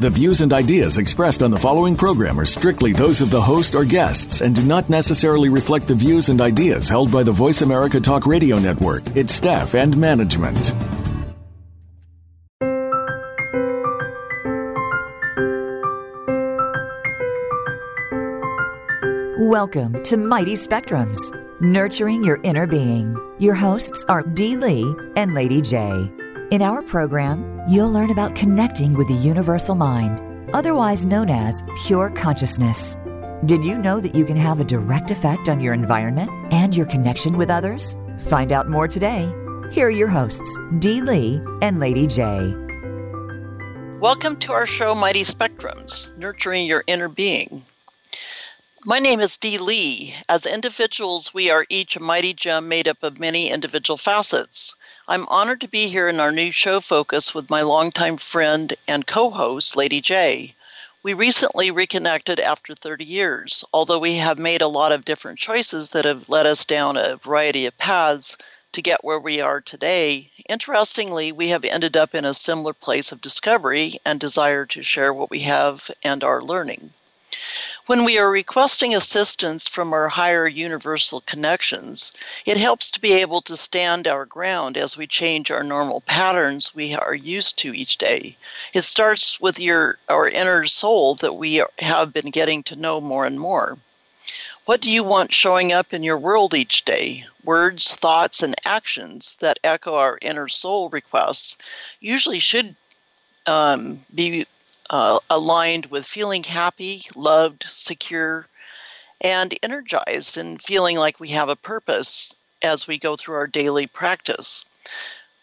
The views and ideas expressed on the following program are strictly those of the host or guests and do not necessarily reflect the views and ideas held by the Voice America Talk Radio Network, its staff, and management. Welcome to Mighty Spectrums, nurturing your inner being. Your hosts are Dee Lee and Lady J. In our program, you'll learn about connecting with the universal mind, otherwise known as pure consciousness. Did you know that you can have a direct effect on your environment and your connection with others? Find out more today. Here are your hosts, Dee Lee and Lady J. Welcome to our show, Mighty Spectrums Nurturing Your Inner Being. My name is Dee Lee. As individuals, we are each a mighty gem made up of many individual facets. I'm honored to be here in our new show focus with my longtime friend and co host, Lady J. We recently reconnected after 30 years. Although we have made a lot of different choices that have led us down a variety of paths to get where we are today, interestingly, we have ended up in a similar place of discovery and desire to share what we have and are learning. When we are requesting assistance from our higher universal connections, it helps to be able to stand our ground as we change our normal patterns we are used to each day. It starts with your our inner soul that we have been getting to know more and more. What do you want showing up in your world each day? Words, thoughts, and actions that echo our inner soul requests usually should um, be uh, aligned with feeling happy, loved, secure, and energized, and feeling like we have a purpose as we go through our daily practice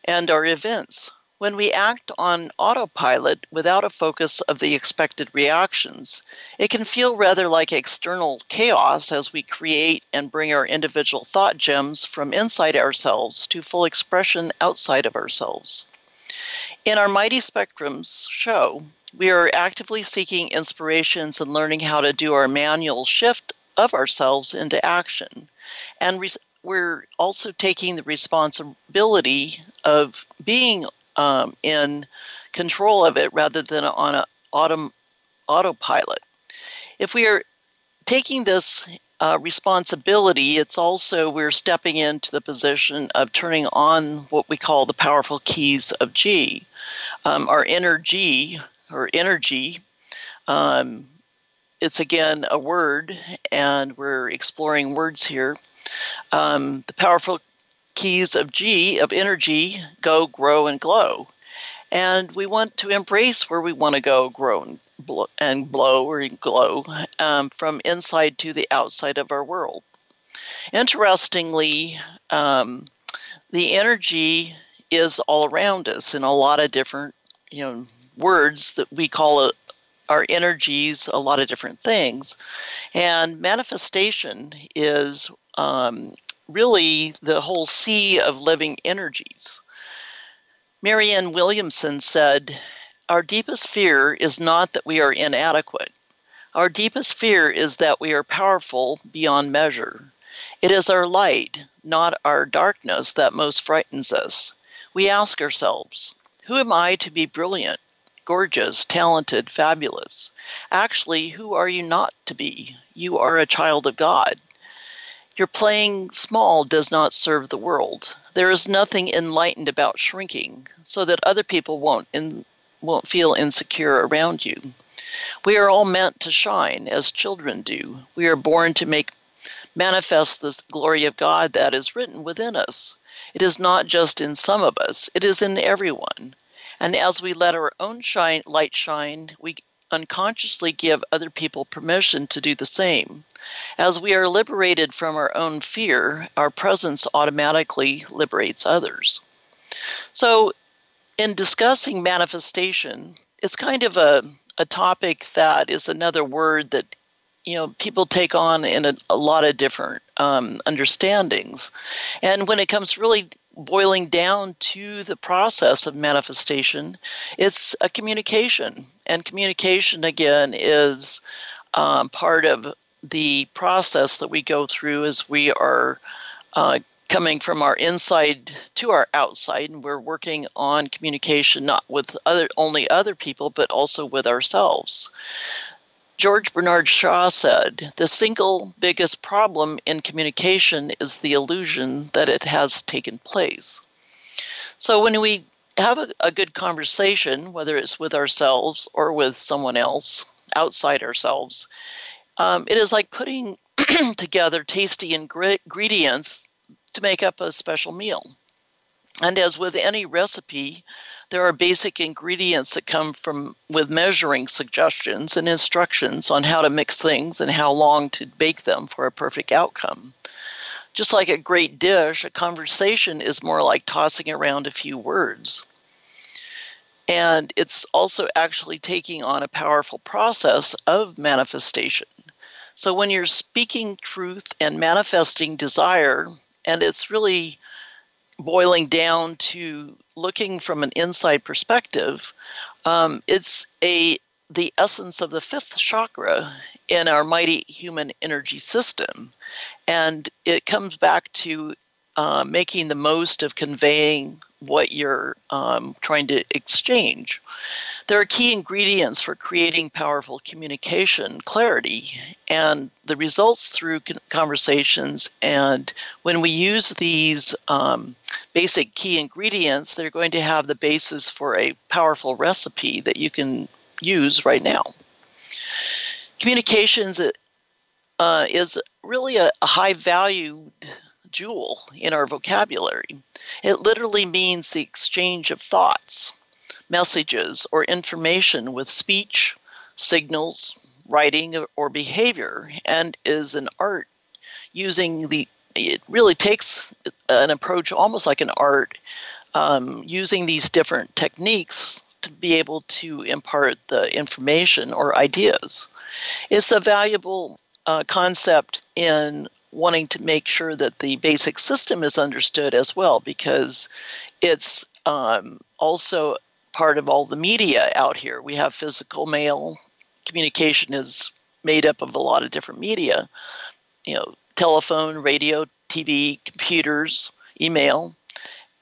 and our events. When we act on autopilot without a focus of the expected reactions, it can feel rather like external chaos as we create and bring our individual thought gems from inside ourselves to full expression outside of ourselves. In our Mighty Spectrums show, we are actively seeking inspirations and learning how to do our manual shift of ourselves into action. And re- we're also taking the responsibility of being um, in control of it rather than on an autom- autopilot. If we are taking this uh, responsibility, it's also we're stepping into the position of turning on what we call the powerful keys of G. Um, our inner G or energy. Um, it's again a word, and we're exploring words here. Um, the powerful keys of G, of energy, go, grow, and glow. And we want to embrace where we want to go, grow, and blow, and blow or glow um, from inside to the outside of our world. Interestingly, um, the energy is all around us in a lot of different, you know, words that we call it our energies a lot of different things. And manifestation is um, really the whole sea of living energies. Marianne williamson said our deepest fear is not that we are inadequate. Our deepest fear is that we are powerful beyond measure. It is our light not our darkness that most frightens us. We ask ourselves who am i to be brilliant gorgeous, talented, fabulous. Actually, who are you not to be? You are a child of God. Your playing small does not serve the world. There is nothing enlightened about shrinking, so that other people won't in, won't feel insecure around you. We are all meant to shine as children do. We are born to make manifest the glory of God that is written within us. It is not just in some of us, it is in everyone. And as we let our own shine, light shine, we unconsciously give other people permission to do the same. As we are liberated from our own fear, our presence automatically liberates others. So, in discussing manifestation, it's kind of a, a topic that is another word that you know people take on in a, a lot of different um, understandings and when it comes really boiling down to the process of manifestation, it's a communication. And communication, again, is um, part of the process that we go through as we are uh, coming from our inside to our outside and we're working on communication not with other only other people but also with ourselves george bernard shaw said the single biggest problem in communication is the illusion that it has taken place so when we have a, a good conversation whether it's with ourselves or with someone else outside ourselves um, it is like putting together tasty ingredients to make up a special meal. And as with any recipe, there are basic ingredients that come from with measuring suggestions and instructions on how to mix things and how long to bake them for a perfect outcome. Just like a great dish, a conversation is more like tossing around a few words. And it's also actually taking on a powerful process of manifestation. So when you're speaking truth and manifesting desire, and it's really boiling down to looking from an inside perspective. Um, it's a the essence of the fifth chakra in our mighty human energy system, and it comes back to uh, making the most of conveying what you're um, trying to exchange. There are key ingredients for creating powerful communication clarity, and the results through conversations. And when we use these um, basic key ingredients, they're going to have the basis for a powerful recipe that you can use right now. Communications uh, is really a, a high valued jewel in our vocabulary. It literally means the exchange of thoughts messages or information with speech, signals, writing, or behavior, and is an art using the it really takes an approach almost like an art um, using these different techniques to be able to impart the information or ideas. It's a valuable uh, concept in wanting to make sure that the basic system is understood as well because it's um, also part of all the media out here. We have physical mail. Communication is made up of a lot of different media, you know, telephone, radio, TV, computers, email.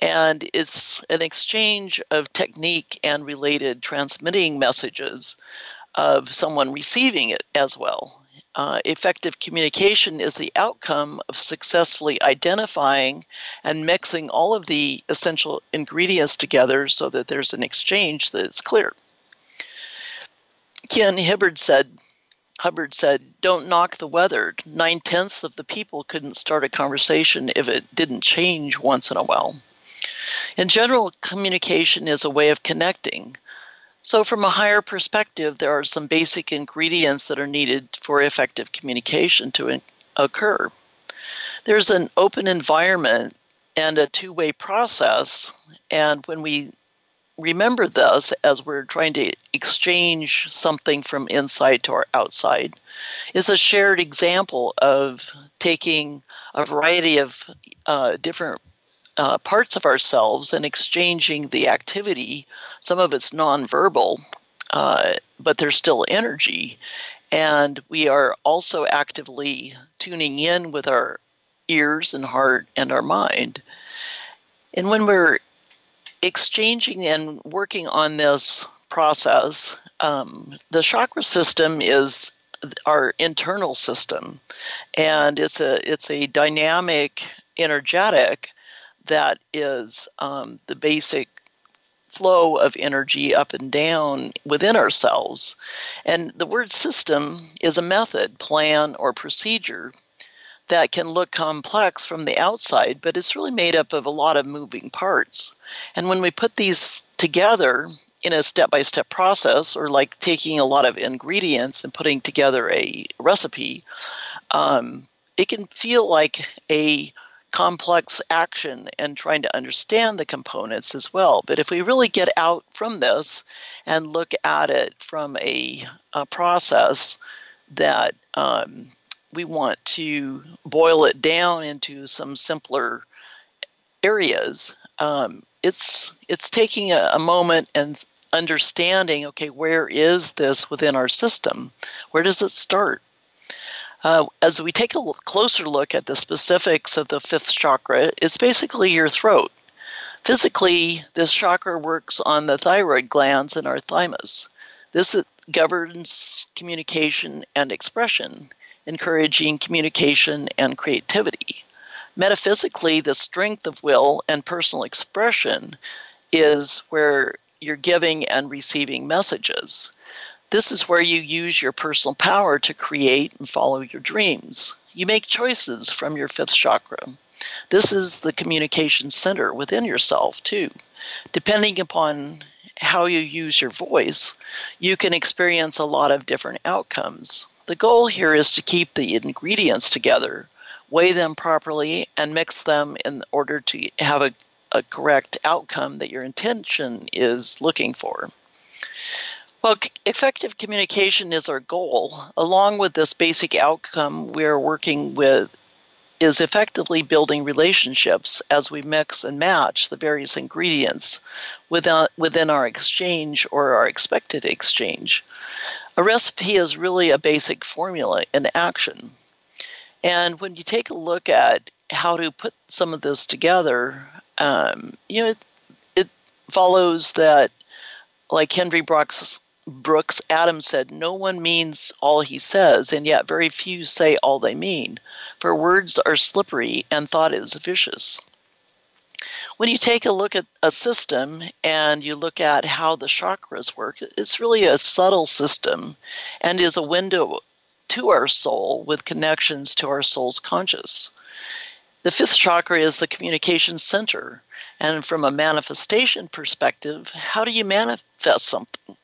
And it's an exchange of technique and related transmitting messages of someone receiving it as well uh, effective communication is the outcome of successfully identifying and mixing all of the essential ingredients together so that there's an exchange that's clear. Ken Hibbard said, Hubbard said, Don't knock the weather. Nine tenths of the people couldn't start a conversation if it didn't change once in a while. In general, communication is a way of connecting. So, from a higher perspective, there are some basic ingredients that are needed for effective communication to in- occur. There's an open environment and a two way process. And when we remember this as we're trying to exchange something from inside to our outside, is a shared example of taking a variety of uh, different uh, parts of ourselves and exchanging the activity. Some of it's nonverbal, uh, but there's still energy. And we are also actively tuning in with our ears and heart and our mind. And when we're exchanging and working on this process, um, the chakra system is our internal system, and it's a it's a dynamic, energetic that is um, the basic flow of energy up and down within ourselves. And the word system is a method, plan, or procedure that can look complex from the outside, but it's really made up of a lot of moving parts. And when we put these together in a step by step process, or like taking a lot of ingredients and putting together a recipe, um, it can feel like a complex action and trying to understand the components as well. But if we really get out from this and look at it from a, a process that um, we want to boil it down into some simpler areas. Um, it's it's taking a, a moment and understanding. Okay, where is this within our system? Where does it start? Uh, as we take a closer look at the specifics of the fifth chakra, it's basically your throat. Physically, this chakra works on the thyroid glands and our thymus. This governs communication and expression, encouraging communication and creativity. Metaphysically, the strength of will and personal expression is where you're giving and receiving messages. This is where you use your personal power to create and follow your dreams. You make choices from your fifth chakra. This is the communication center within yourself, too. Depending upon how you use your voice, you can experience a lot of different outcomes. The goal here is to keep the ingredients together, weigh them properly, and mix them in order to have a, a correct outcome that your intention is looking for. Well, effective communication is our goal. Along with this basic outcome, we're working with is effectively building relationships as we mix and match the various ingredients within, within our exchange or our expected exchange. A recipe is really a basic formula in action. And when you take a look at how to put some of this together, um, you know, it, it follows that, like Henry Brooks, Brooks Adams said, no one means all he says, and yet very few say all they mean for words are slippery and thought is vicious. When you take a look at a system and you look at how the chakras work, it's really a subtle system and is a window to our soul with connections to our soul's conscious. The fifth chakra is the communication center. And from a manifestation perspective, how do you manifest something?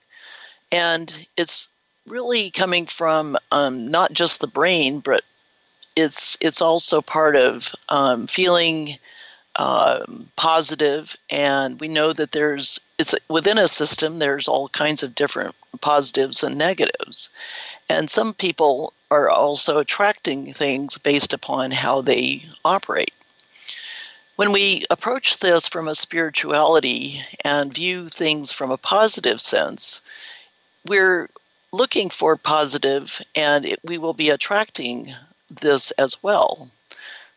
And it's really coming from um, not just the brain, but it's it's also part of um, feeling um, positive, and we know that there's it's within a system. There's all kinds of different positives and negatives, and some people are also attracting things based upon how they operate. When we approach this from a spirituality and view things from a positive sense, we're looking for positive and it, we will be attracting this as well.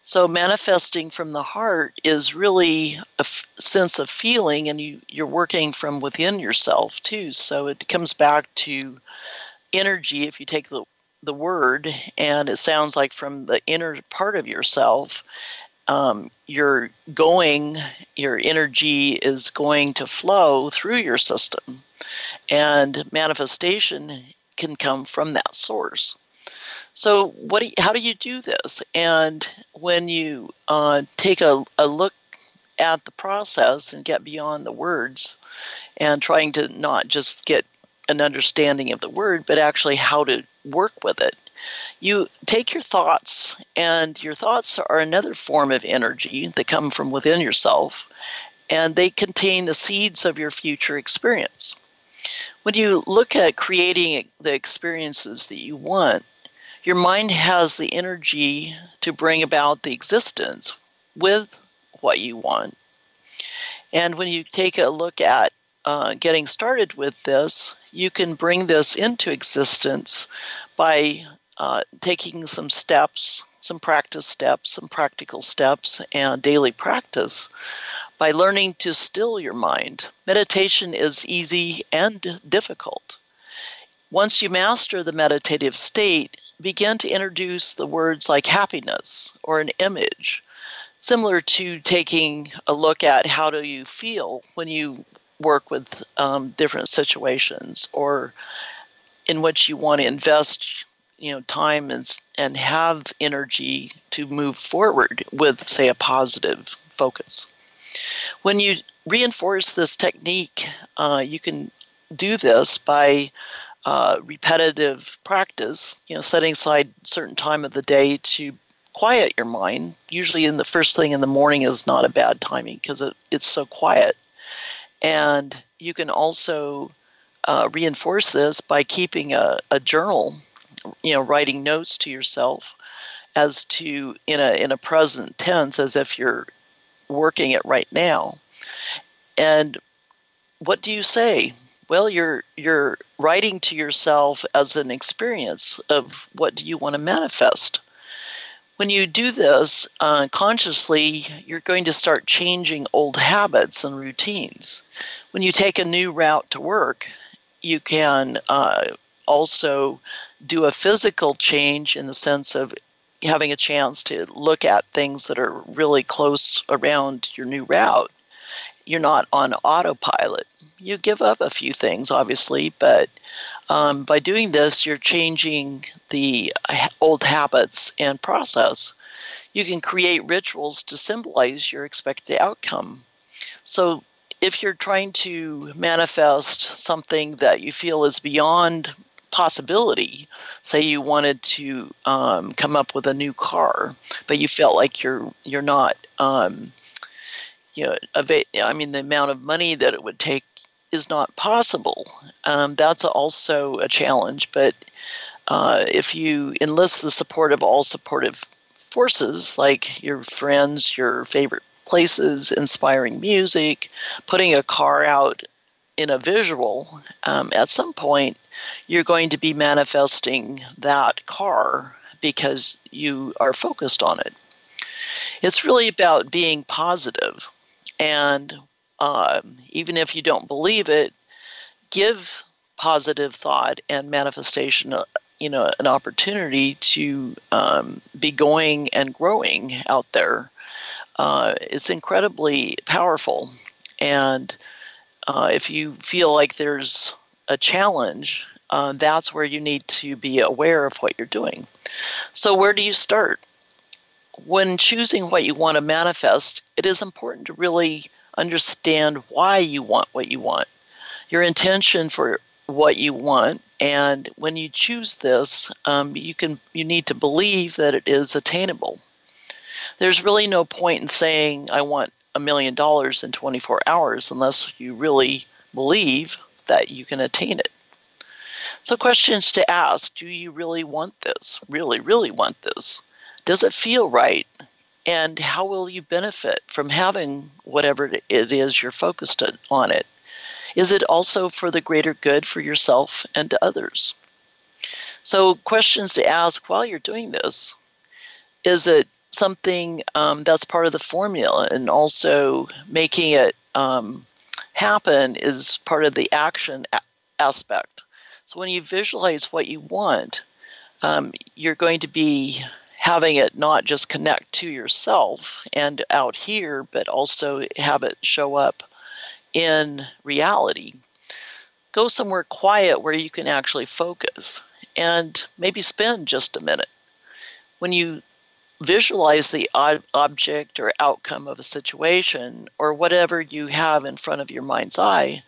So, manifesting from the heart is really a f- sense of feeling, and you, you're working from within yourself too. So, it comes back to energy if you take the, the word, and it sounds like from the inner part of yourself, um, you're going, your energy is going to flow through your system, and manifestation can come from that source. So, what? Do you, how do you do this? And when you uh, take a, a look at the process and get beyond the words, and trying to not just get an understanding of the word, but actually how to work with it. You take your thoughts, and your thoughts are another form of energy that come from within yourself, and they contain the seeds of your future experience. When you look at creating the experiences that you want, your mind has the energy to bring about the existence with what you want. And when you take a look at uh, getting started with this, you can bring this into existence by uh, taking some steps, some practice steps, some practical steps, and daily practice by learning to still your mind. Meditation is easy and difficult. Once you master the meditative state, begin to introduce the words like happiness or an image, similar to taking a look at how do you feel when you work with um, different situations or in which you want to invest you know time and and have energy to move forward with say a positive focus when you reinforce this technique uh, you can do this by uh, repetitive practice, you know, setting aside certain time of the day to quiet your mind. Usually, in the first thing in the morning is not a bad timing because it, it's so quiet. And you can also uh, reinforce this by keeping a, a journal, you know, writing notes to yourself as to in a in a present tense as if you're working it right now. And what do you say? Well, you're you're writing to yourself as an experience of what do you want to manifest. When you do this uh, consciously, you're going to start changing old habits and routines. When you take a new route to work, you can uh, also do a physical change in the sense of having a chance to look at things that are really close around your new route. You're not on autopilot. You give up a few things, obviously, but um, by doing this, you're changing the old habits and process. You can create rituals to symbolize your expected outcome. So, if you're trying to manifest something that you feel is beyond possibility. Say you wanted to um, come up with a new car, but you felt like you're you're not, um, you know, I mean, the amount of money that it would take is not possible. Um, that's also a challenge. But uh, if you enlist the support of all supportive forces, like your friends, your favorite places, inspiring music, putting a car out in a visual, um, at some point you're going to be manifesting that car because you are focused on it. It's really about being positive, and um, even if you don't believe it, give positive thought and manifestation. Uh, you know, an opportunity to um, be going and growing out there. Uh, it's incredibly powerful, and uh, if you feel like there's a challenge, uh, that's where you need to be aware of what you're doing. So, where do you start? When choosing what you want to manifest, it is important to really understand why you want what you want, your intention for what you want, and when you choose this, um, you can you need to believe that it is attainable. There's really no point in saying I want a million dollars in 24 hours unless you really believe that you can attain it. So, questions to ask Do you really want this? Really, really want this? Does it feel right? And how will you benefit from having whatever it is you're focused on it? Is it also for the greater good for yourself and to others? So, questions to ask while you're doing this is it something um, that's part of the formula, and also making it um, happen is part of the action a- aspect. So when you visualize what you want, um, you're going to be having it not just connect to yourself and out here, but also have it show up in reality. Go somewhere quiet where you can actually focus and maybe spend just a minute. When you visualize the object or outcome of a situation or whatever you have in front of your mind's eye,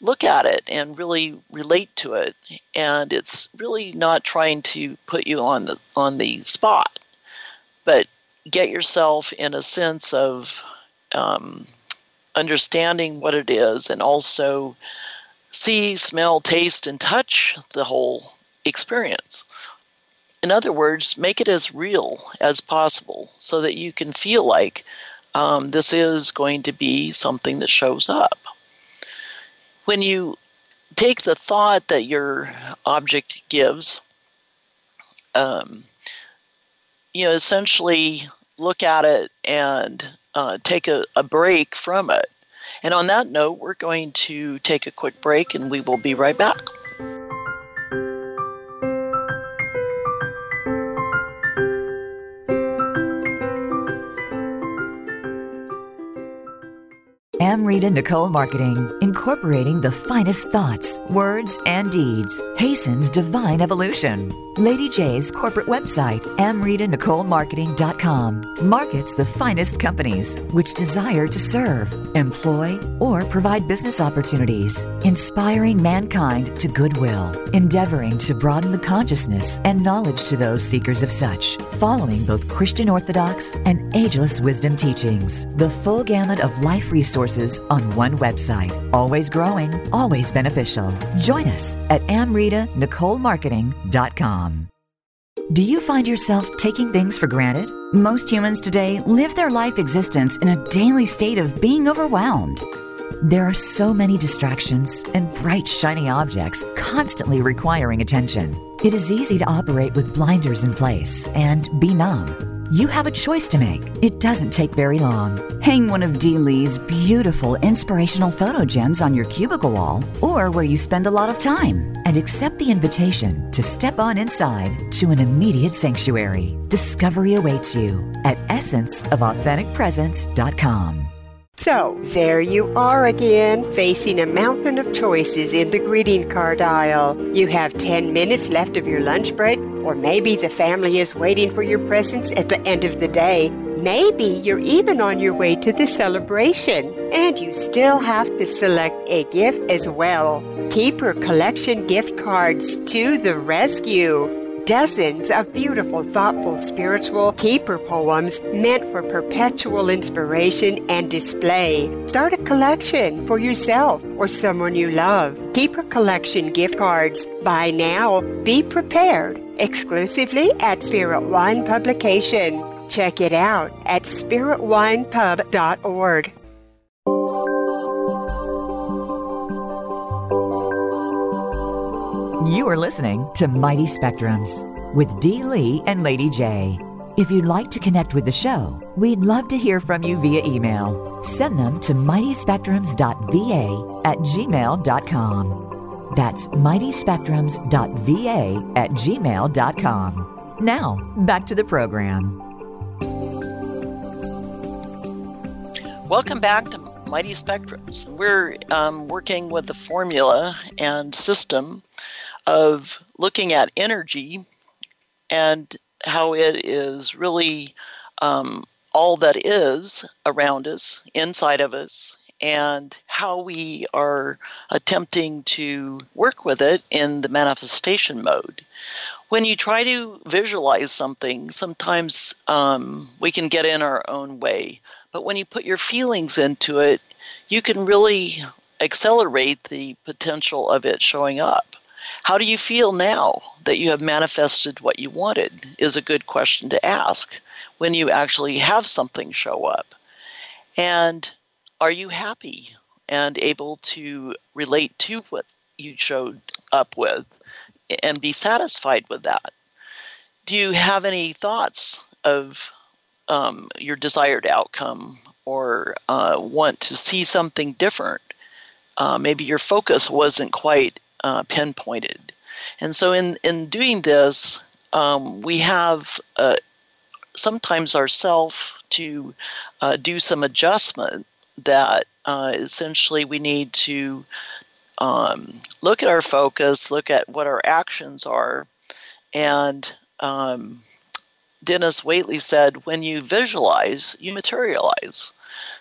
look at it and really relate to it. And it's really not trying to put you on the on the spot, but get yourself in a sense of um, understanding what it is and also see, smell, taste, and touch the whole experience. In other words, make it as real as possible so that you can feel like um, this is going to be something that shows up. When you take the thought that your object gives, um, you know, essentially look at it and uh, take a, a break from it. And on that note, we're going to take a quick break and we will be right back. Amrita Nicole Marketing, incorporating the finest thoughts, words, and deeds, hastens divine evolution. Lady J's corporate website, amritanicolemarketing.com, markets the finest companies which desire to serve, employ, or provide business opportunities, inspiring mankind to goodwill, endeavoring to broaden the consciousness and knowledge to those seekers of such, following both Christian Orthodox and ageless wisdom teachings. The full gamut of life resources on one website, always growing, always beneficial. Join us at amritanicolemarketing.com. Do you find yourself taking things for granted? Most humans today live their life existence in a daily state of being overwhelmed. There are so many distractions and bright, shiny objects constantly requiring attention. It is easy to operate with blinders in place and be numb. You have a choice to make. It doesn't take very long. Hang one of Dee Lee's beautiful inspirational photo gems on your cubicle wall or where you spend a lot of time and accept the invitation to step on inside to an immediate sanctuary. Discovery awaits you at essenceofauthenticpresence.com. So, there you are again, facing a mountain of choices in the greeting card aisle. You have 10 minutes left of your lunch break, or maybe the family is waiting for your presence at the end of the day. Maybe you're even on your way to the celebration, and you still have to select a gift as well. Keeper Collection gift cards to the rescue dozens of beautiful, thoughtful, spiritual keeper poems meant for perpetual inspiration and display. Start a collection for yourself or someone you love. Keeper Collection gift cards. Buy now. Be prepared. Exclusively at Spirit Wine Publication. Check it out at spiritwinepub.org. You are listening to Mighty Spectrums with Dee Lee and Lady J. If you'd like to connect with the show, we'd love to hear from you via email. Send them to mightyspectrums.va at gmail.com. That's mightyspectrums.va at gmail.com. Now, back to the program. Welcome back to Mighty Spectrums. We're um, working with the formula and system of looking at energy and how it is really um, all that is around us, inside of us, and how we are attempting to work with it in the manifestation mode. When you try to visualize something, sometimes um, we can get in our own way. But when you put your feelings into it, you can really accelerate the potential of it showing up. How do you feel now that you have manifested what you wanted? Is a good question to ask when you actually have something show up. And are you happy and able to relate to what you showed up with and be satisfied with that? Do you have any thoughts of um, your desired outcome or uh, want to see something different? Uh, maybe your focus wasn't quite uh, pinpointed. And so, in, in doing this, um, we have uh, sometimes ourself to uh, do some adjustment that uh, essentially we need to um, look at our focus, look at what our actions are, and um, Dennis Waitley said, when you visualize, you materialize.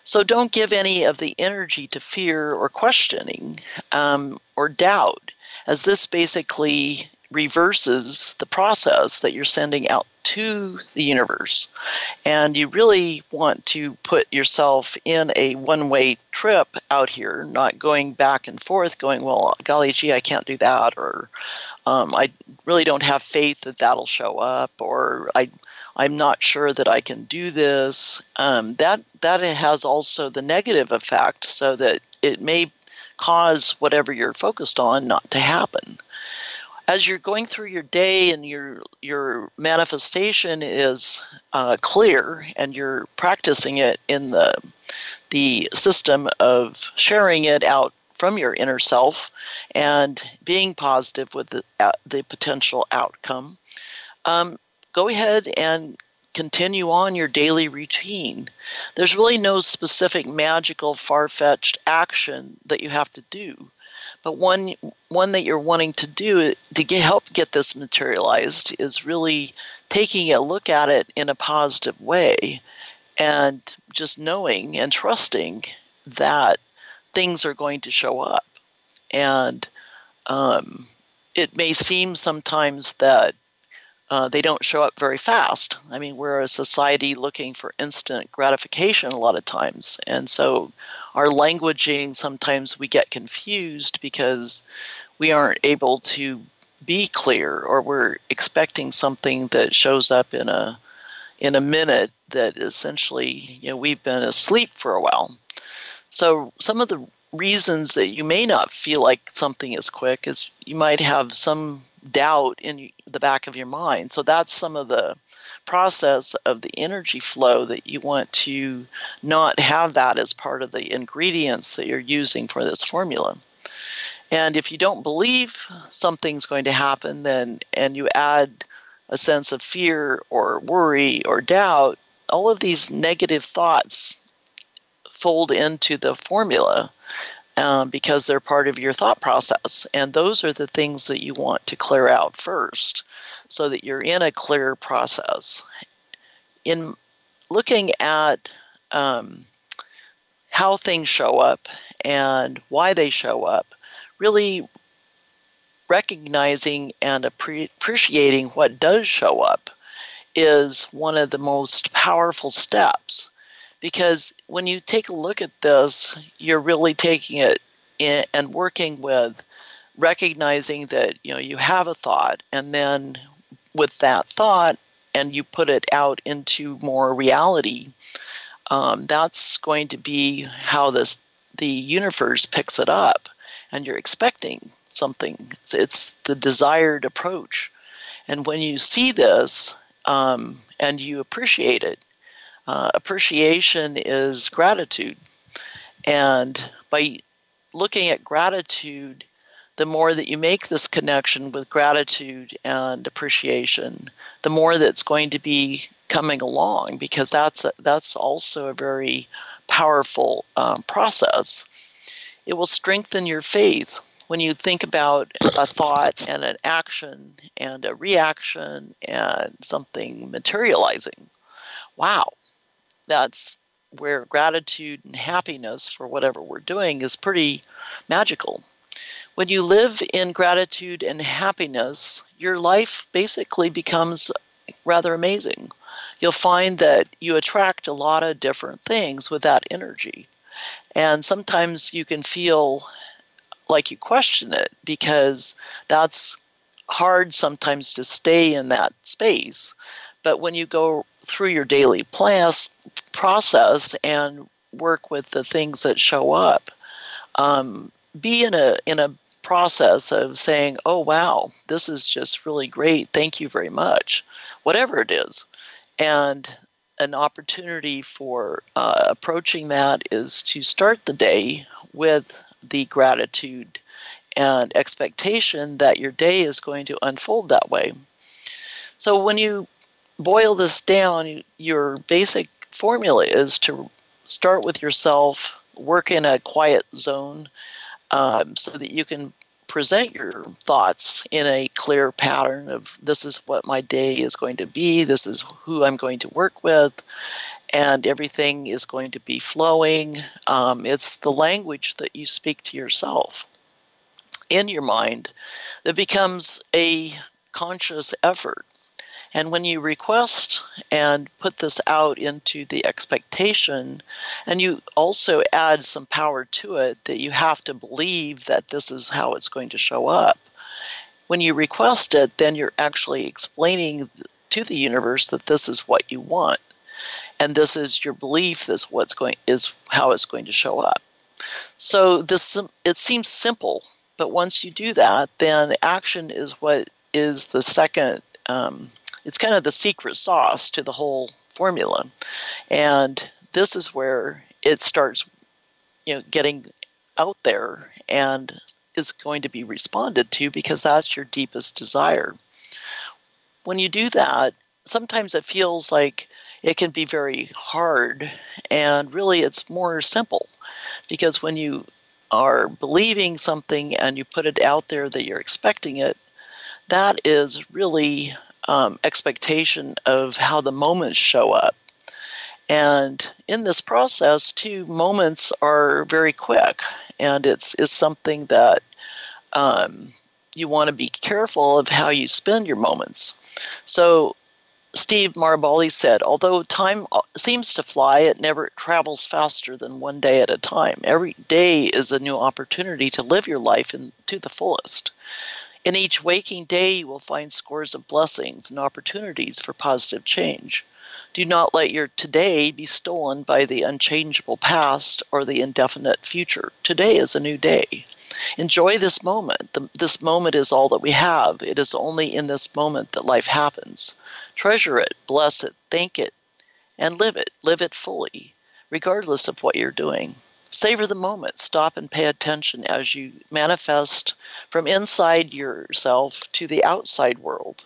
So don't give any of the energy to fear or questioning um, or doubt, as this basically reverses the process that you're sending out to the universe. And you really want to put yourself in a one way trip out here, not going back and forth, going, well, golly gee, I can't do that, or um, I really don't have faith that that'll show up, or I I'm not sure that I can do this. Um, that that has also the negative effect, so that it may cause whatever you're focused on not to happen. As you're going through your day and your your manifestation is uh, clear, and you're practicing it in the the system of sharing it out from your inner self and being positive with the, uh, the potential outcome. Um, go ahead and continue on your daily routine. There's really no specific magical far-fetched action that you have to do. But one one that you're wanting to do to get, help get this materialized is really taking a look at it in a positive way and just knowing and trusting that things are going to show up. And um, it may seem sometimes that uh, they don't show up very fast. I mean, we're a society looking for instant gratification a lot of times. And so our languaging, sometimes we get confused because we aren't able to be clear or we're expecting something that shows up in a in a minute that essentially you know we've been asleep for a while so some of the reasons that you may not feel like something is quick is you might have some doubt in the back of your mind. So that's some of the process of the energy flow that you want to not have that as part of the ingredients that you're using for this formula. And if you don't believe something's going to happen, then and you add a sense of fear or worry or doubt, all of these negative thoughts fold into the formula um, because they're part of your thought process. And those are the things that you want to clear out first so that you're in a clear process. In looking at um, how things show up and why they show up, really recognizing and appreciating what does show up is one of the most powerful steps because when you take a look at this you're really taking it in and working with recognizing that you know you have a thought and then with that thought and you put it out into more reality um, that's going to be how this the universe picks it up and you're expecting something. It's, it's the desired approach. And when you see this um, and you appreciate it, uh, appreciation is gratitude. And by looking at gratitude, the more that you make this connection with gratitude and appreciation, the more that's going to be coming along because that's a, that's also a very powerful um, process it will strengthen your faith when you think about a thought and an action and a reaction and something materializing. Wow, that's where gratitude and happiness for whatever we're doing is pretty magical. When you live in gratitude and happiness, your life basically becomes rather amazing. You'll find that you attract a lot of different things with that energy. And sometimes you can feel like you question it because that's hard sometimes to stay in that space. But when you go through your daily plans, process and work with the things that show up, um, be in a in a process of saying, "Oh wow, this is just really great. Thank you very much," whatever it is, and an opportunity for uh, approaching that is to start the day with the gratitude and expectation that your day is going to unfold that way. So when you boil this down, your basic formula is to start with yourself, work in a quiet zone um, so that you can present your thoughts in a clear pattern of this is what my day is going to be, this is who I'm going to work with, and everything is going to be flowing. Um, it's the language that you speak to yourself in your mind that becomes a conscious effort. And when you request and put this out into the expectation, and you also add some power to it that you have to believe that this is how it's going to show up. When you request it, then you're actually explaining to the universe that this is what you want. And this is your belief this what's going is how it's going to show up. So this it seems simple, but once you do that, then action is what is the second um, it's kind of the secret sauce to the whole formula. And this is where it starts, you know, getting out there and is going to be responded to because that's your deepest desire. When you do that, sometimes it feels like it can be very hard, and really it's more simple because when you are believing something and you put it out there that you're expecting it, that is really um, expectation of how the moments show up. And in this process, two moments are very quick, and it's is something that um, you want to be careful of how you spend your moments. So, Steve Maraboli said, although time uh, seems to fly, it never travels faster than one day at a time. Every day is a new opportunity to live your life in, to the fullest In each waking day, you will find scores of blessings and opportunities for positive change. Do not let your today be stolen by the unchangeable past or the indefinite future. Today is a new day. Enjoy this moment. The, this moment is all that we have. It is only in this moment that life happens. Treasure it, bless it, thank it, and live it. Live it fully, regardless of what you're doing. Savor the moment. Stop and pay attention as you manifest from inside yourself to the outside world.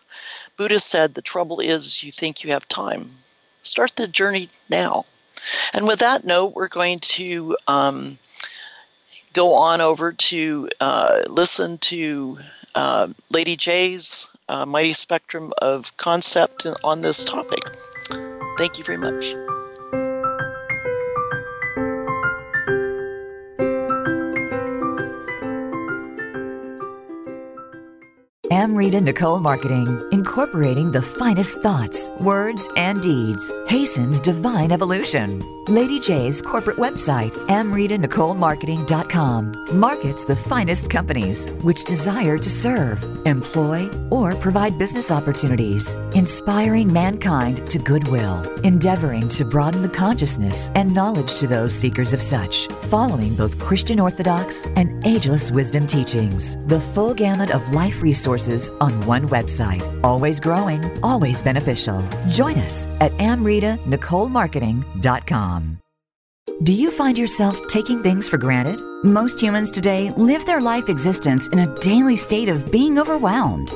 Buddha said the trouble is you think you have time. Start the journey now. And with that note, we're going to um, go on over to uh, listen to uh, Lady J's uh, mighty spectrum of concept on this topic. Thank you very much. Amrita Nicole Marketing, incorporating the finest thoughts, words, and deeds, hastens divine evolution. Lady J's corporate website, amritanicolemarketing.com, markets the finest companies which desire to serve, employ, or provide business opportunities, inspiring mankind to goodwill, endeavoring to broaden the consciousness and knowledge to those seekers of such, following both Christian Orthodox and ageless wisdom teachings. The full gamut of life resources on one website. Always growing, always beneficial. Join us at amritanicolemarketing.com. Do you find yourself taking things for granted? Most humans today live their life existence in a daily state of being overwhelmed.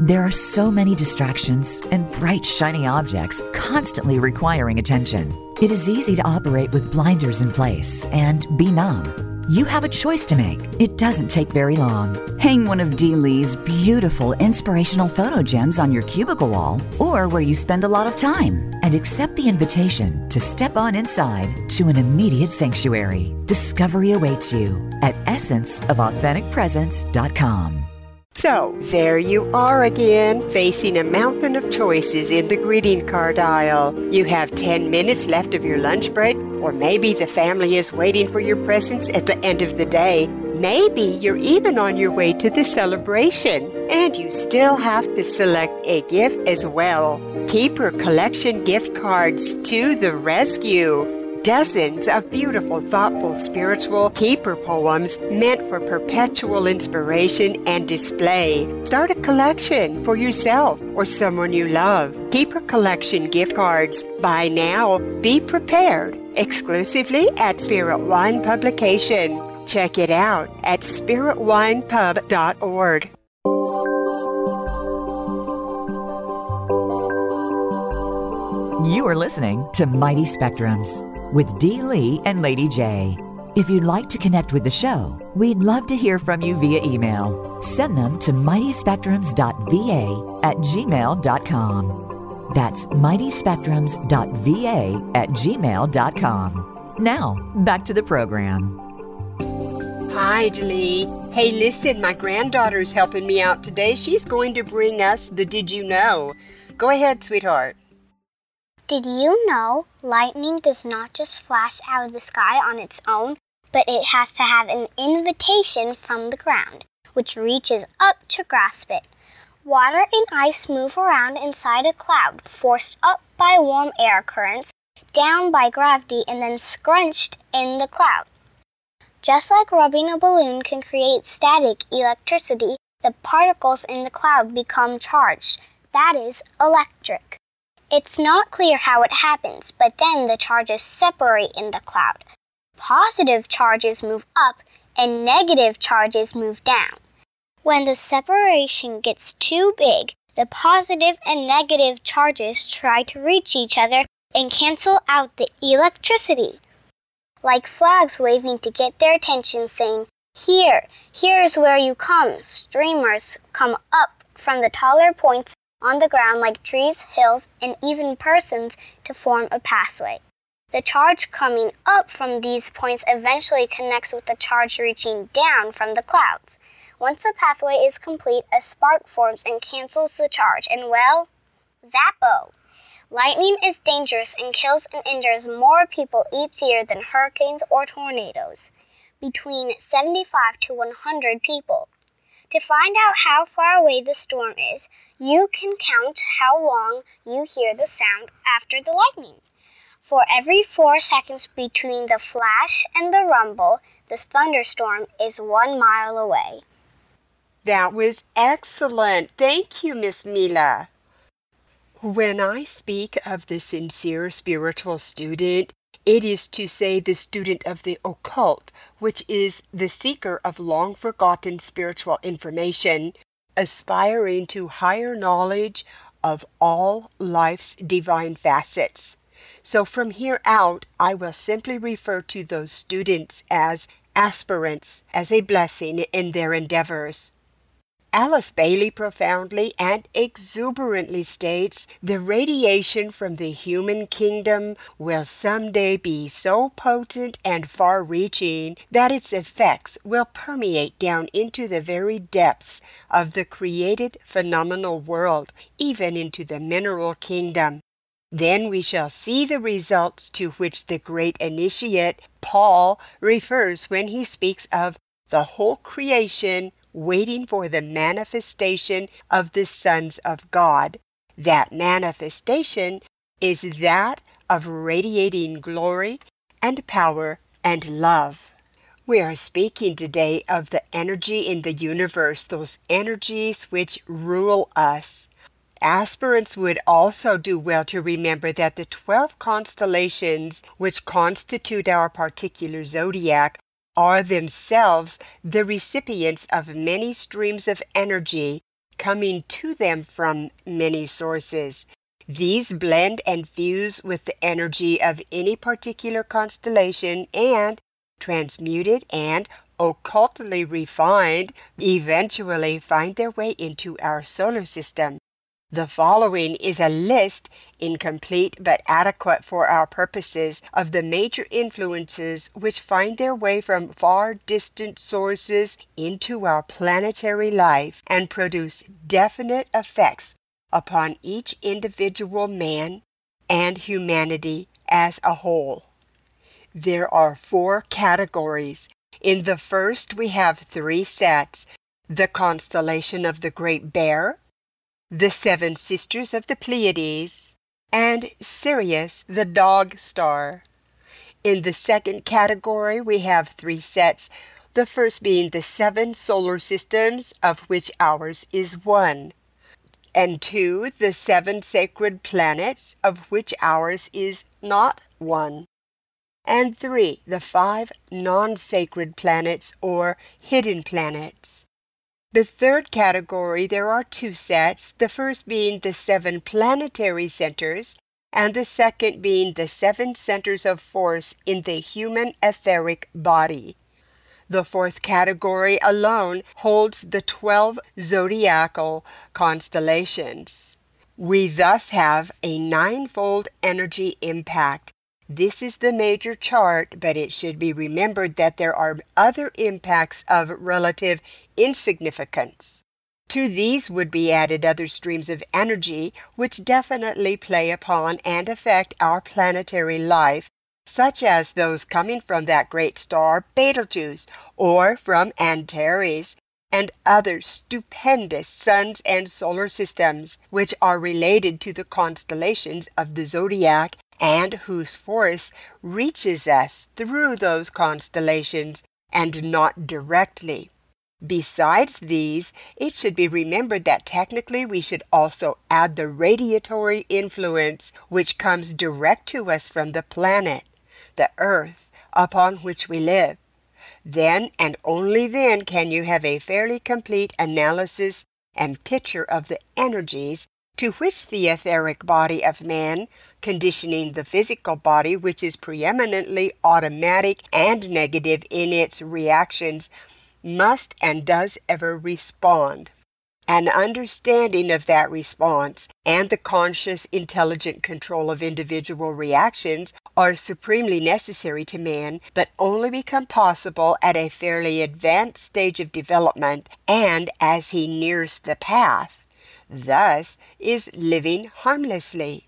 There are so many distractions and bright, shiny objects constantly requiring attention. It is easy to operate with blinders in place and be numb. You have a choice to make. It doesn't take very long. Hang one of Dee Lee's beautiful inspirational photo gems on your cubicle wall or where you spend a lot of time and accept the invitation to step on inside to an immediate sanctuary. Discovery awaits you at essenceofauthenticpresence.com. So, there you are again, facing a mountain of choices in the greeting card aisle. You have 10 minutes left of your lunch break, or maybe the family is waiting for your presence at the end of the day. Maybe you're even on your way to the celebration, and you still have to select a gift as well. Keeper Collection gift cards to the rescue dozens of beautiful, thoughtful, spiritual keeper poems meant for perpetual inspiration and display. Start a collection for yourself or someone you love. Keeper Collection gift cards. Buy now. Be prepared. Exclusively at Spirit Wine Publication. Check it out at spiritwinepub.org. You are listening to Mighty Spectrums with Dee Lee and Lady J. If you'd like to connect with the show, we'd love to hear from you via email. Send them to mightyspectrums.va at gmail.com. That's mightyspectrums.va at gmail.com. Now, back to the program. Hi, Lee. Hey, listen, my granddaughter's helping me out today. She's going to bring us the Did You Know. Go ahead, sweetheart. Did you know lightning does not just flash out of the sky on its own, but it has to have an invitation from the ground, which reaches up to grasp it? Water and ice move around inside a cloud, forced up by warm air currents, down by gravity, and then scrunched in the cloud. Just like rubbing a balloon can create static electricity, the particles in the cloud become charged. That is electric. It's not clear how it happens, but then the charges separate in the cloud. Positive charges move up and negative charges move down. When the separation gets too big, the positive and negative charges try to reach each other and cancel out the electricity. Like flags waving to get their attention, saying, Here, here's where you come. Streamers come up from the taller points on the ground like trees, hills, and even persons to form a pathway. The charge coming up from these points eventually connects with the charge reaching down from the clouds. Once the pathway is complete, a spark forms and cancels the charge, and well, zappo! Lightning is dangerous and kills and injures more people each year than hurricanes or tornadoes, between 75 to 100 people. To find out how far away the storm is, you can count how long you hear the sound after the lightning. For every four seconds between the flash and the rumble, the thunderstorm is one mile away. That was excellent. Thank you, Miss Mila. When I speak of the sincere spiritual student, it is to say the student of the occult, which is the seeker of long forgotten spiritual information, aspiring to higher knowledge of all life's divine facets. So from here out, I will simply refer to those students as aspirants, as a blessing in their endeavors. Alice Bailey profoundly and exuberantly states the radiation from the human kingdom will someday be so potent and far reaching that its effects will permeate down into the very depths of the created phenomenal world, even into the mineral kingdom. Then we shall see the results to which the great initiate, Paul, refers when he speaks of the whole creation waiting for the manifestation of the sons of God. That manifestation is that of radiating glory and power and love. We are speaking today of the energy in the universe, those energies which rule us. Aspirants would also do well to remember that the 12 constellations which constitute our particular zodiac are themselves the recipients of many streams of energy coming to them from many sources. These blend and fuse with the energy of any particular constellation and, transmuted and occultly refined, eventually find their way into our solar system. The following is a list, incomplete but adequate for our purposes, of the major influences which find their way from far distant sources into our planetary life and produce definite effects upon each individual man and humanity as a whole. There are four categories. In the first, we have three sets the constellation of the Great Bear the seven sisters of the Pleiades, and Sirius, the dog star. In the second category, we have three sets, the first being the seven solar systems, of which ours is one, and two, the seven sacred planets, of which ours is not one, and three, the five non sacred planets or hidden planets. The third category, there are two sets, the first being the seven planetary centers, and the second being the seven centers of force in the human etheric body. The fourth category alone holds the 12 zodiacal constellations. We thus have a ninefold energy impact this is the major chart, but it should be remembered that there are other impacts of relative insignificance. To these would be added other streams of energy which definitely play upon and affect our planetary life, such as those coming from that great star Betelgeuse or from Antares, and other stupendous suns and solar systems which are related to the constellations of the zodiac and whose force reaches us through those constellations and not directly. Besides these, it should be remembered that technically we should also add the radiatory influence which comes direct to us from the planet, the Earth, upon which we live. Then and only then can you have a fairly complete analysis and picture of the energies to which the etheric body of man, conditioning the physical body, which is preeminently automatic and negative in its reactions, must and does ever respond. An understanding of that response and the conscious, intelligent control of individual reactions are supremely necessary to man, but only become possible at a fairly advanced stage of development and as he nears the path thus is living harmlessly.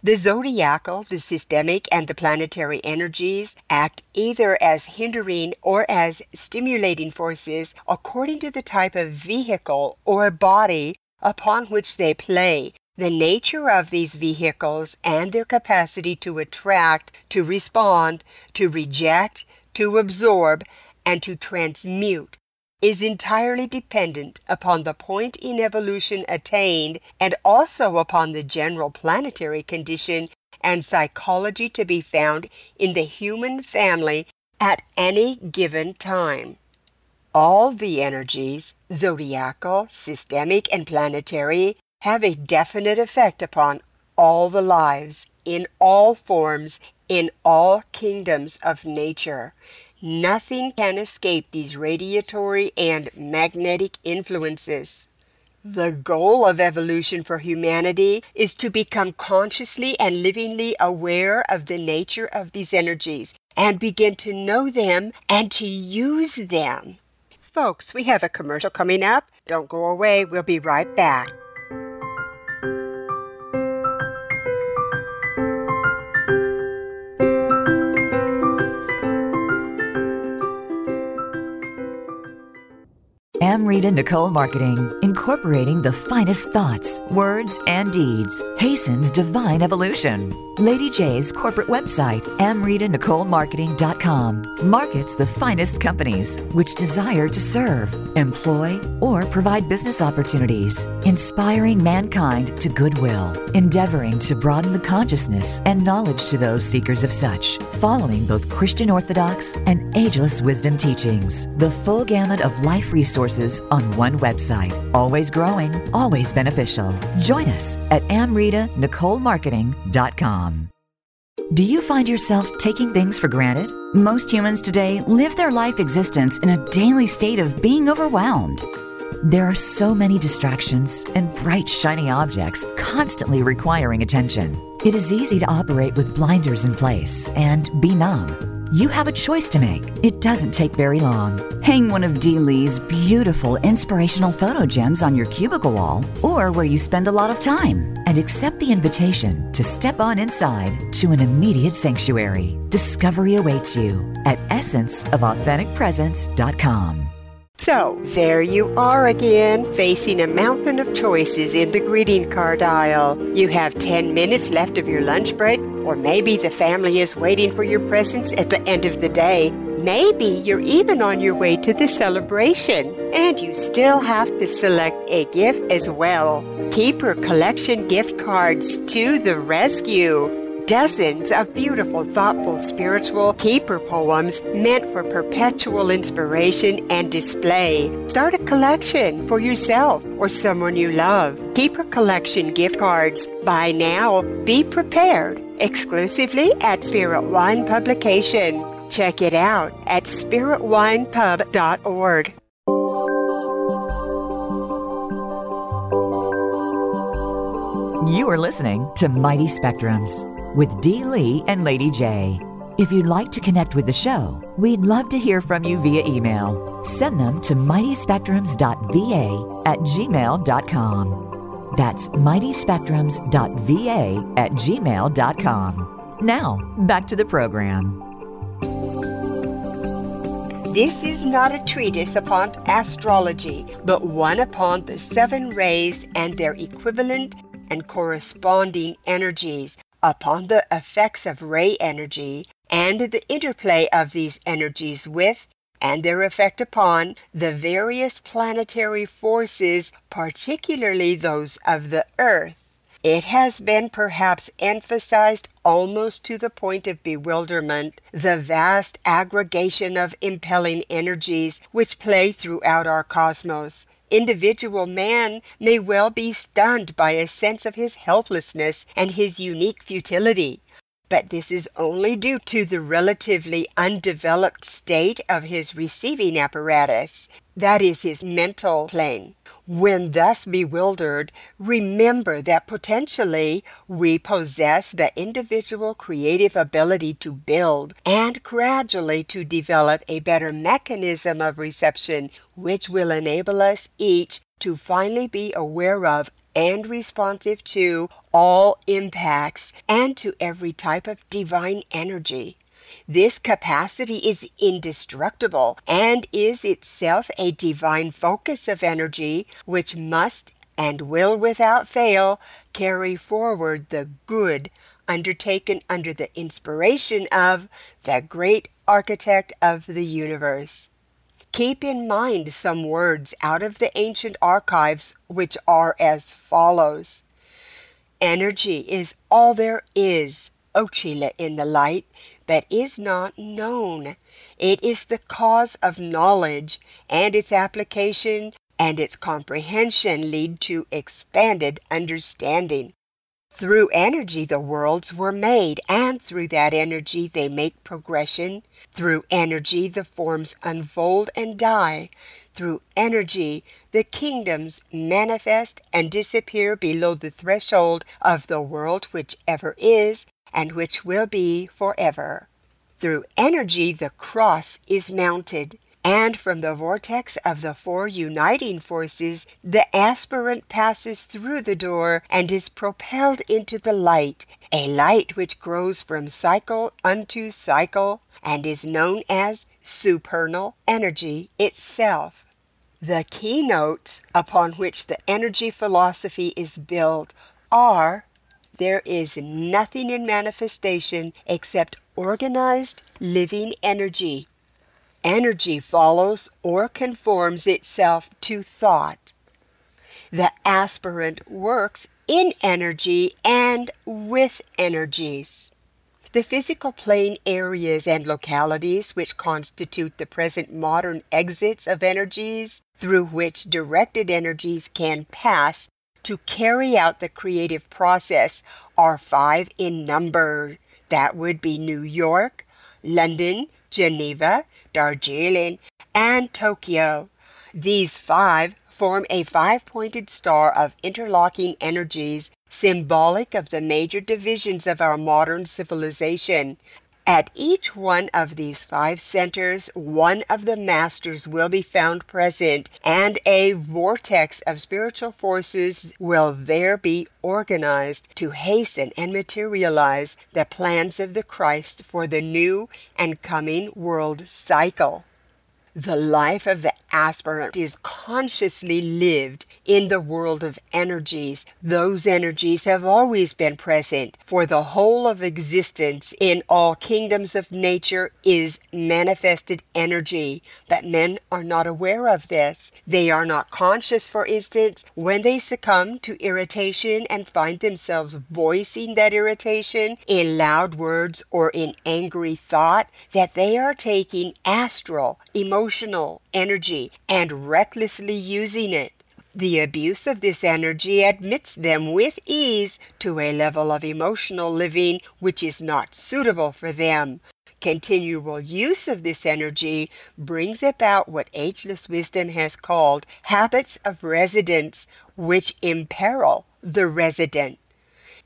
The zodiacal, the systemic, and the planetary energies act either as hindering or as stimulating forces according to the type of vehicle or body upon which they play. The nature of these vehicles and their capacity to attract, to respond, to reject, to absorb, and to transmute is entirely dependent upon the point in evolution attained and also upon the general planetary condition and psychology to be found in the human family at any given time. All the energies, zodiacal, systemic, and planetary, have a definite effect upon all the lives, in all forms, in all kingdoms of nature. Nothing can escape these radiatory and magnetic influences. The goal of evolution for humanity is to become consciously and livingly aware of the nature of these energies and begin to know them and to use them. Folks, we have a commercial coming up. Don't go away. We'll be right back. Amrita Nicole Marketing, incorporating the finest thoughts, words, and deeds, hastens divine evolution. Lady J's corporate website, amritanicolemarketing.com, markets the finest companies which desire to serve, employ, or provide business opportunities, inspiring mankind to goodwill, endeavoring to broaden the consciousness and knowledge to those seekers of such, following both Christian Orthodox and ageless wisdom teachings. The full gamut of life resources on one website. Always growing, always beneficial. Join us at amritanicolemarketing.com. Do you find yourself taking things for granted? Most humans today live their life existence in a daily state of being overwhelmed. There are so many distractions and bright, shiny objects constantly requiring attention. It is easy to operate with blinders in place and be numb. You have a choice to make. It doesn't take very long. Hang one of Dee Lee's beautiful inspirational photo gems on your cubicle wall or where you spend a lot of time and accept the invitation to step on inside to an immediate sanctuary. Discovery awaits you at essenceofauthenticpresence.com. So, there you are again, facing a mountain of choices in the greeting card aisle. You have 10 minutes left of your lunch break, or maybe the family is waiting for your presence at the end of the day. Maybe you're even on your way to the celebration, and you still have to select a gift as well. Keeper collection gift cards to the rescue dozens of beautiful, thoughtful, spiritual paper poems meant for perpetual inspiration and display. Start a collection for yourself or someone you love. Keeper collection gift cards. Buy now. Be prepared. Exclusively at Spirit Wine Publication. Check it out at spiritwinepub.org. You are listening to Mighty Spectrums with Dee Lee and Lady J. If you'd like to connect with the show, we'd love to hear from you via email. Send them to mightyspectrums.va at gmail.com. That's mightyspectrums.va at gmail.com. Now, back to the program. This is not a treatise upon astrology, but one upon the seven rays and their equivalent and corresponding energies, upon the effects of ray energy and the interplay of these energies with and their effect upon the various planetary forces, particularly those of the Earth. It has been perhaps emphasized almost to the point of bewilderment the vast aggregation of impelling energies which play throughout our cosmos individual man may well be stunned by a sense of his helplessness and his unique futility. But this is only due to the relatively undeveloped state of his receiving apparatus, that is, his mental plane. When thus bewildered, remember that potentially we possess the individual creative ability to build and gradually to develop a better mechanism of reception which will enable us each to finally be aware of and responsive to all impacts and to every type of divine energy. This capacity is indestructible and is itself a divine focus of energy which must and will without fail carry forward the good undertaken under the inspiration of the great architect of the universe. Keep in mind some words out of the ancient archives which are as follows Energy is all there is, Ochila in the light, that is not known. It is the cause of knowledge, and its application and its comprehension lead to expanded understanding. Through energy, the worlds were made, and through that energy, they make progression. Through energy, the forms unfold and die. Through energy, the kingdoms manifest and disappear below the threshold of the world which ever is and which will be forever. Through energy, the cross is mounted, and from the vortex of the four uniting forces, the aspirant passes through the door and is propelled into the light, a light which grows from cycle unto cycle and is known as supernal energy itself. The keynotes upon which the energy philosophy is built are there is nothing in manifestation except organized living energy. Energy follows or conforms itself to thought. The aspirant works in energy and with energies. The physical plane areas and localities which constitute the present modern exits of energies through which directed energies can pass to carry out the creative process are five in number. That would be New York, London, Geneva, Darjeeling, and Tokyo. These five form a five pointed star of interlocking energies symbolic of the major divisions of our modern civilization. At each one of these five centers, one of the masters will be found present, and a vortex of spiritual forces will there be organized to hasten and materialize the plans of the Christ for the new and coming world cycle. The life of the aspirant is consciously lived in the world of energies. Those energies have always been present, for the whole of existence in all kingdoms of nature is manifested energy. But men are not aware of this. They are not conscious, for instance, when they succumb to irritation and find themselves voicing that irritation in loud words or in angry thought, that they are taking astral, emotional, emotional energy and recklessly using it. The abuse of this energy admits them with ease to a level of emotional living which is not suitable for them. Continual use of this energy brings about what ageless wisdom has called habits of residence, which imperil the resident.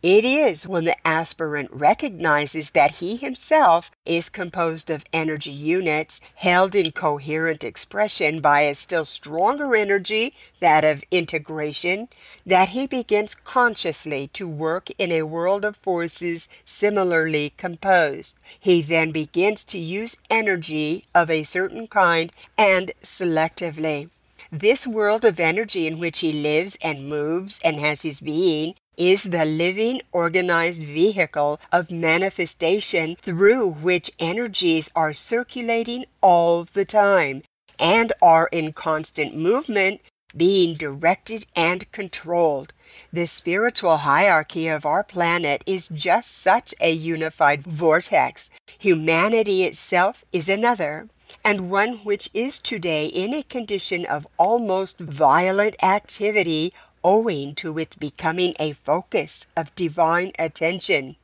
It is when the aspirant recognizes that he himself is composed of energy units held in coherent expression by a still stronger energy, that of integration, that he begins consciously to work in a world of forces similarly composed. He then begins to use energy of a certain kind and selectively. This world of energy in which he lives and moves and has his being is the living organized vehicle of manifestation through which energies are circulating all the time and are in constant movement, being directed and controlled. The spiritual hierarchy of our planet is just such a unified vortex. Humanity itself is another and one which is today in a condition of almost violent activity owing to its becoming a focus of divine attention.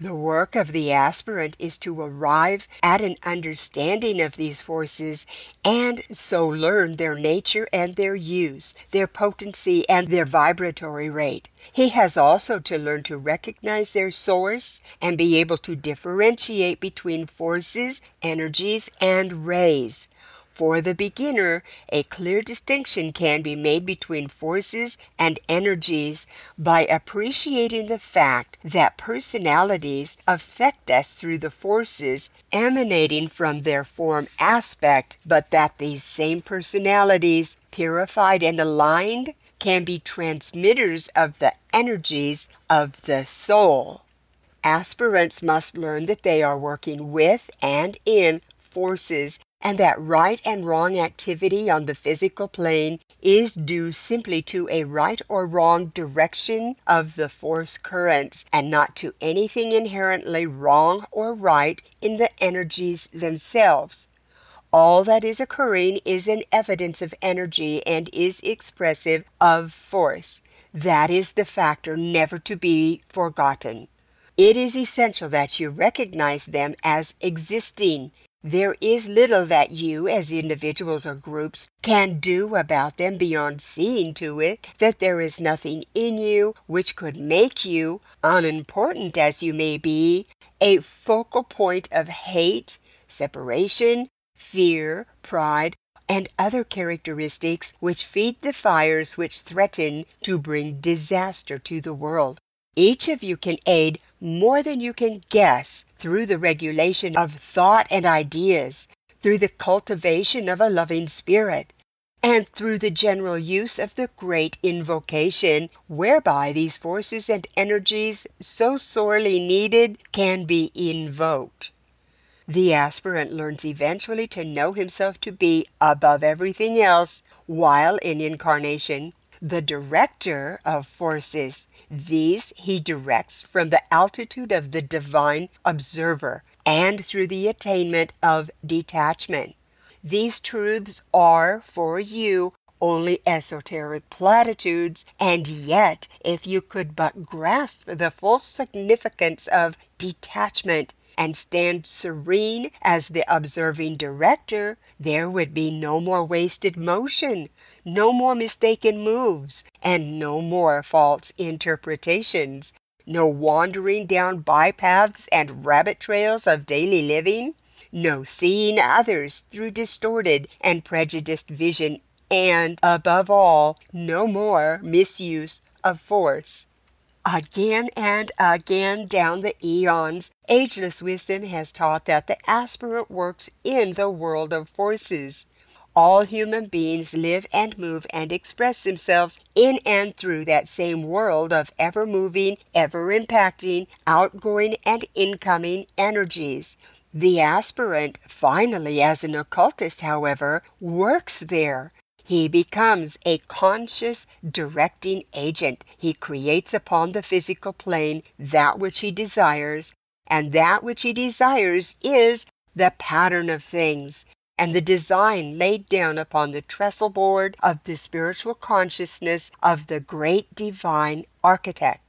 The work of the aspirant is to arrive at an understanding of these forces and so learn their nature and their use, their potency and their vibratory rate. He has also to learn to recognize their source and be able to differentiate between forces, energies, and rays. For the beginner, a clear distinction can be made between forces and energies by appreciating the fact that personalities affect us through the forces emanating from their form aspect, but that these same personalities, purified and aligned, can be transmitters of the energies of the soul. Aspirants must learn that they are working with and in forces and that right and wrong activity on the physical plane is due simply to a right or wrong direction of the force currents and not to anything inherently wrong or right in the energies themselves. All that is occurring is an evidence of energy and is expressive of force. That is the factor never to be forgotten. It is essential that you recognize them as existing there is little that you, as individuals or groups, can do about them beyond seeing to it that there is nothing in you which could make you, unimportant as you may be, a focal point of hate, separation, fear, pride, and other characteristics which feed the fires which threaten to bring disaster to the world. Each of you can aid more than you can guess through the regulation of thought and ideas, through the cultivation of a loving spirit, and through the general use of the great invocation, whereby these forces and energies so sorely needed can be invoked. The aspirant learns eventually to know himself to be above everything else while in incarnation, the director of forces these he directs from the altitude of the divine observer and through the attainment of detachment. These truths are for you only esoteric platitudes, and yet, if you could but grasp the full significance of detachment and stand serene as the observing director, there would be no more wasted motion, no more mistaken moves, and no more false interpretations, no wandering down bypaths and rabbit trails of daily living, no seeing others through distorted and prejudiced vision, and, above all, no more misuse of force. Again and again down the eons, ageless wisdom has taught that the aspirant works in the world of forces. All human beings live and move and express themselves in and through that same world of ever moving, ever impacting, outgoing and incoming energies. The aspirant, finally, as an occultist, however, works there. He becomes a conscious directing agent. He creates upon the physical plane that which he desires, and that which he desires is the pattern of things and the design laid down upon the trestle board of the spiritual consciousness of the great divine architect.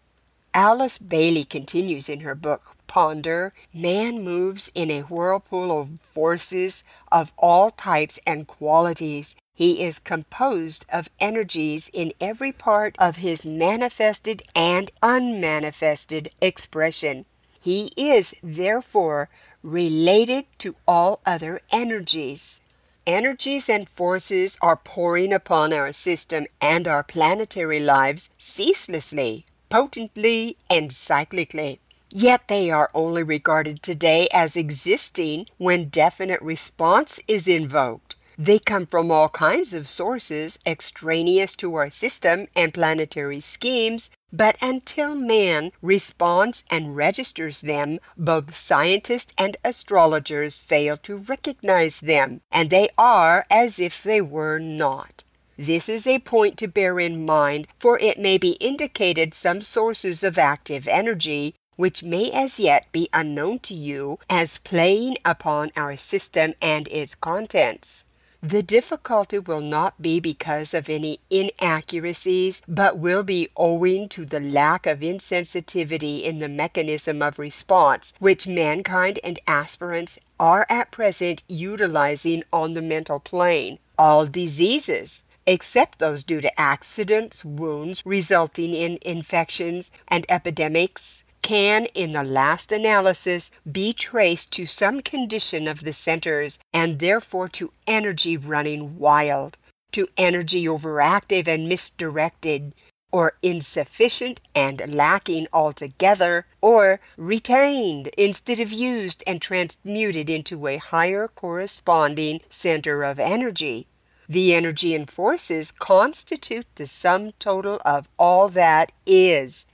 Alice Bailey continues in her book, Ponder Man moves in a whirlpool of forces of all types and qualities. He is composed of energies in every part of his manifested and unmanifested expression. He is, therefore, related to all other energies. Energies and forces are pouring upon our system and our planetary lives ceaselessly, potently, and cyclically. Yet they are only regarded today as existing when definite response is invoked. They come from all kinds of sources extraneous to our system and planetary schemes, but until man responds and registers them, both scientists and astrologers fail to recognize them, and they are as if they were not. This is a point to bear in mind, for it may be indicated some sources of active energy which may as yet be unknown to you as playing upon our system and its contents. The difficulty will not be because of any inaccuracies, but will be owing to the lack of insensitivity in the mechanism of response which mankind and aspirants are at present utilizing on the mental plane. All diseases, except those due to accidents, wounds resulting in infections, and epidemics, can, in the last analysis, be traced to some condition of the centers and therefore to energy running wild, to energy overactive and misdirected, or insufficient and lacking altogether, or retained instead of used and transmuted into a higher corresponding center of energy. The energy and forces constitute the sum total of all that is.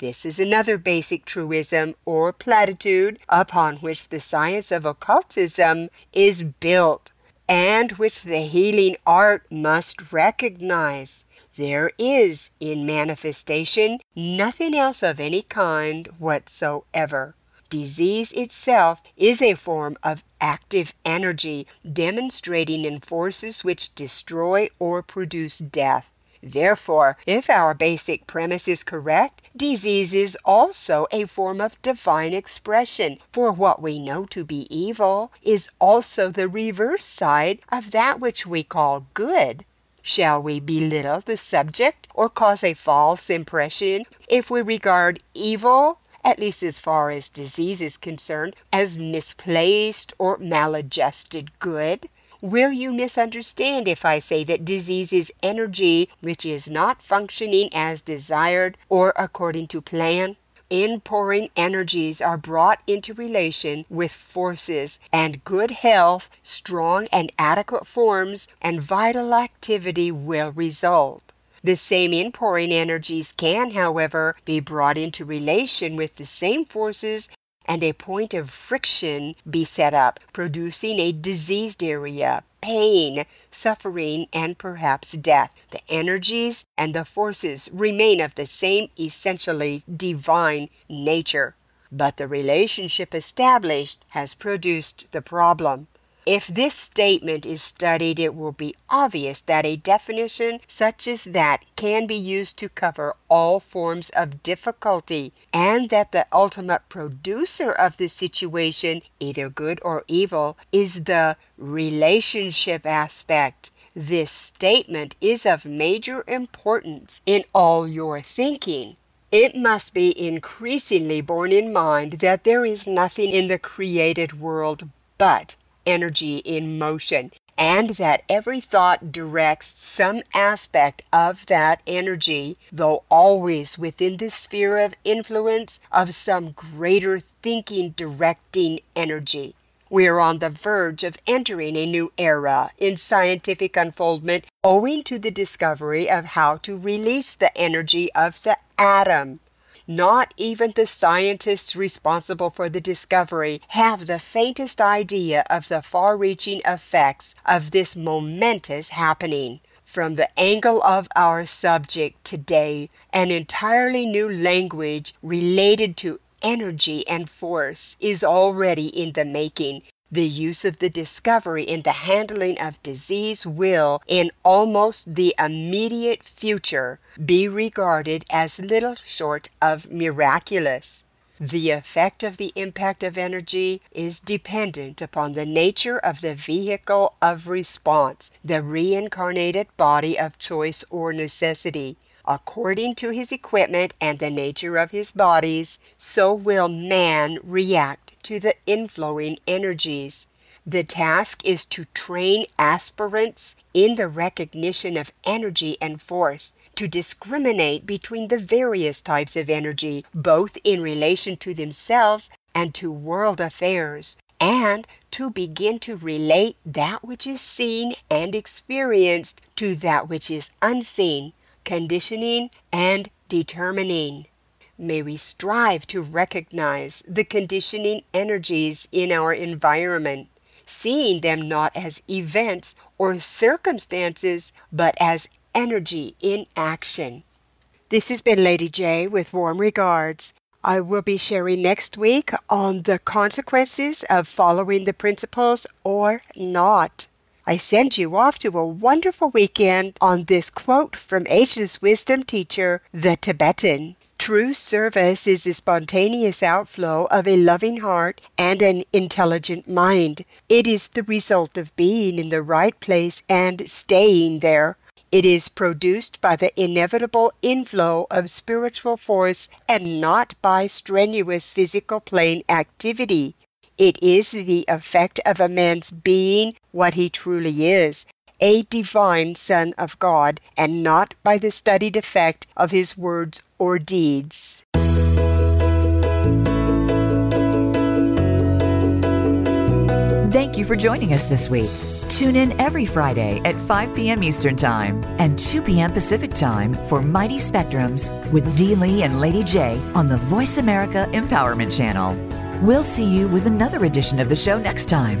This is another basic truism or platitude upon which the science of occultism is built, and which the healing art must recognize. There is in manifestation nothing else of any kind whatsoever. Disease itself is a form of active energy demonstrating in forces which destroy or produce death. Therefore, if our basic premise is correct, disease is also a form of divine expression, for what we know to be evil is also the reverse side of that which we call good. Shall we belittle the subject or cause a false impression if we regard evil at least as far as disease is concerned, as misplaced or maladjusted good? Will you misunderstand if I say that disease is energy which is not functioning as desired or according to plan? Inpouring energies are brought into relation with forces, and good health, strong and adequate forms, and vital activity will result. The same inpouring energies can, however, be brought into relation with the same forces and a point of friction be set up, producing a diseased area, pain, suffering, and perhaps death. The energies and the forces remain of the same essentially divine nature. But the relationship established has produced the problem. If this statement is studied, it will be obvious that a definition such as that can be used to cover all forms of difficulty, and that the ultimate producer of the situation, either good or evil, is the relationship aspect. This statement is of major importance in all your thinking. It must be increasingly borne in mind that there is nothing in the created world but energy in motion, and that every thought directs some aspect of that energy, though always within the sphere of influence of some greater thinking directing energy. We are on the verge of entering a new era in scientific unfoldment owing to the discovery of how to release the energy of the atom. Not even the scientists responsible for the discovery have the faintest idea of the far reaching effects of this momentous happening. From the angle of our subject today, an entirely new language related to energy and force is already in the making the use of the discovery in the handling of disease will, in almost the immediate future, be regarded as little short of miraculous. The effect of the impact of energy is dependent upon the nature of the vehicle of response, the reincarnated body of choice or necessity. According to his equipment and the nature of his bodies, so will man react to the inflowing energies. The task is to train aspirants in the recognition of energy and force, to discriminate between the various types of energy, both in relation to themselves and to world affairs, and to begin to relate that which is seen and experienced to that which is unseen, conditioning and determining. May we strive to recognize the conditioning energies in our environment, seeing them not as events or circumstances, but as energy in action. This has been Lady J with warm regards. I will be sharing next week on the consequences of following the principles or not. I send you off to a wonderful weekend on this quote from Asia's wisdom teacher, the Tibetan. True service is a spontaneous outflow of a loving heart and an intelligent mind. It is the result of being in the right place and staying there. It is produced by the inevitable inflow of spiritual force and not by strenuous physical plane activity. It is the effect of a man's being what he truly is, a divine Son of God, and not by the studied effect of his words or deeds. Thank you for joining us this week. Tune in every Friday at 5 p.m. Eastern Time and 2 p.m. Pacific Time for Mighty Spectrums with Dee Lee and Lady J on the Voice America Empowerment Channel. We'll see you with another edition of the show next time.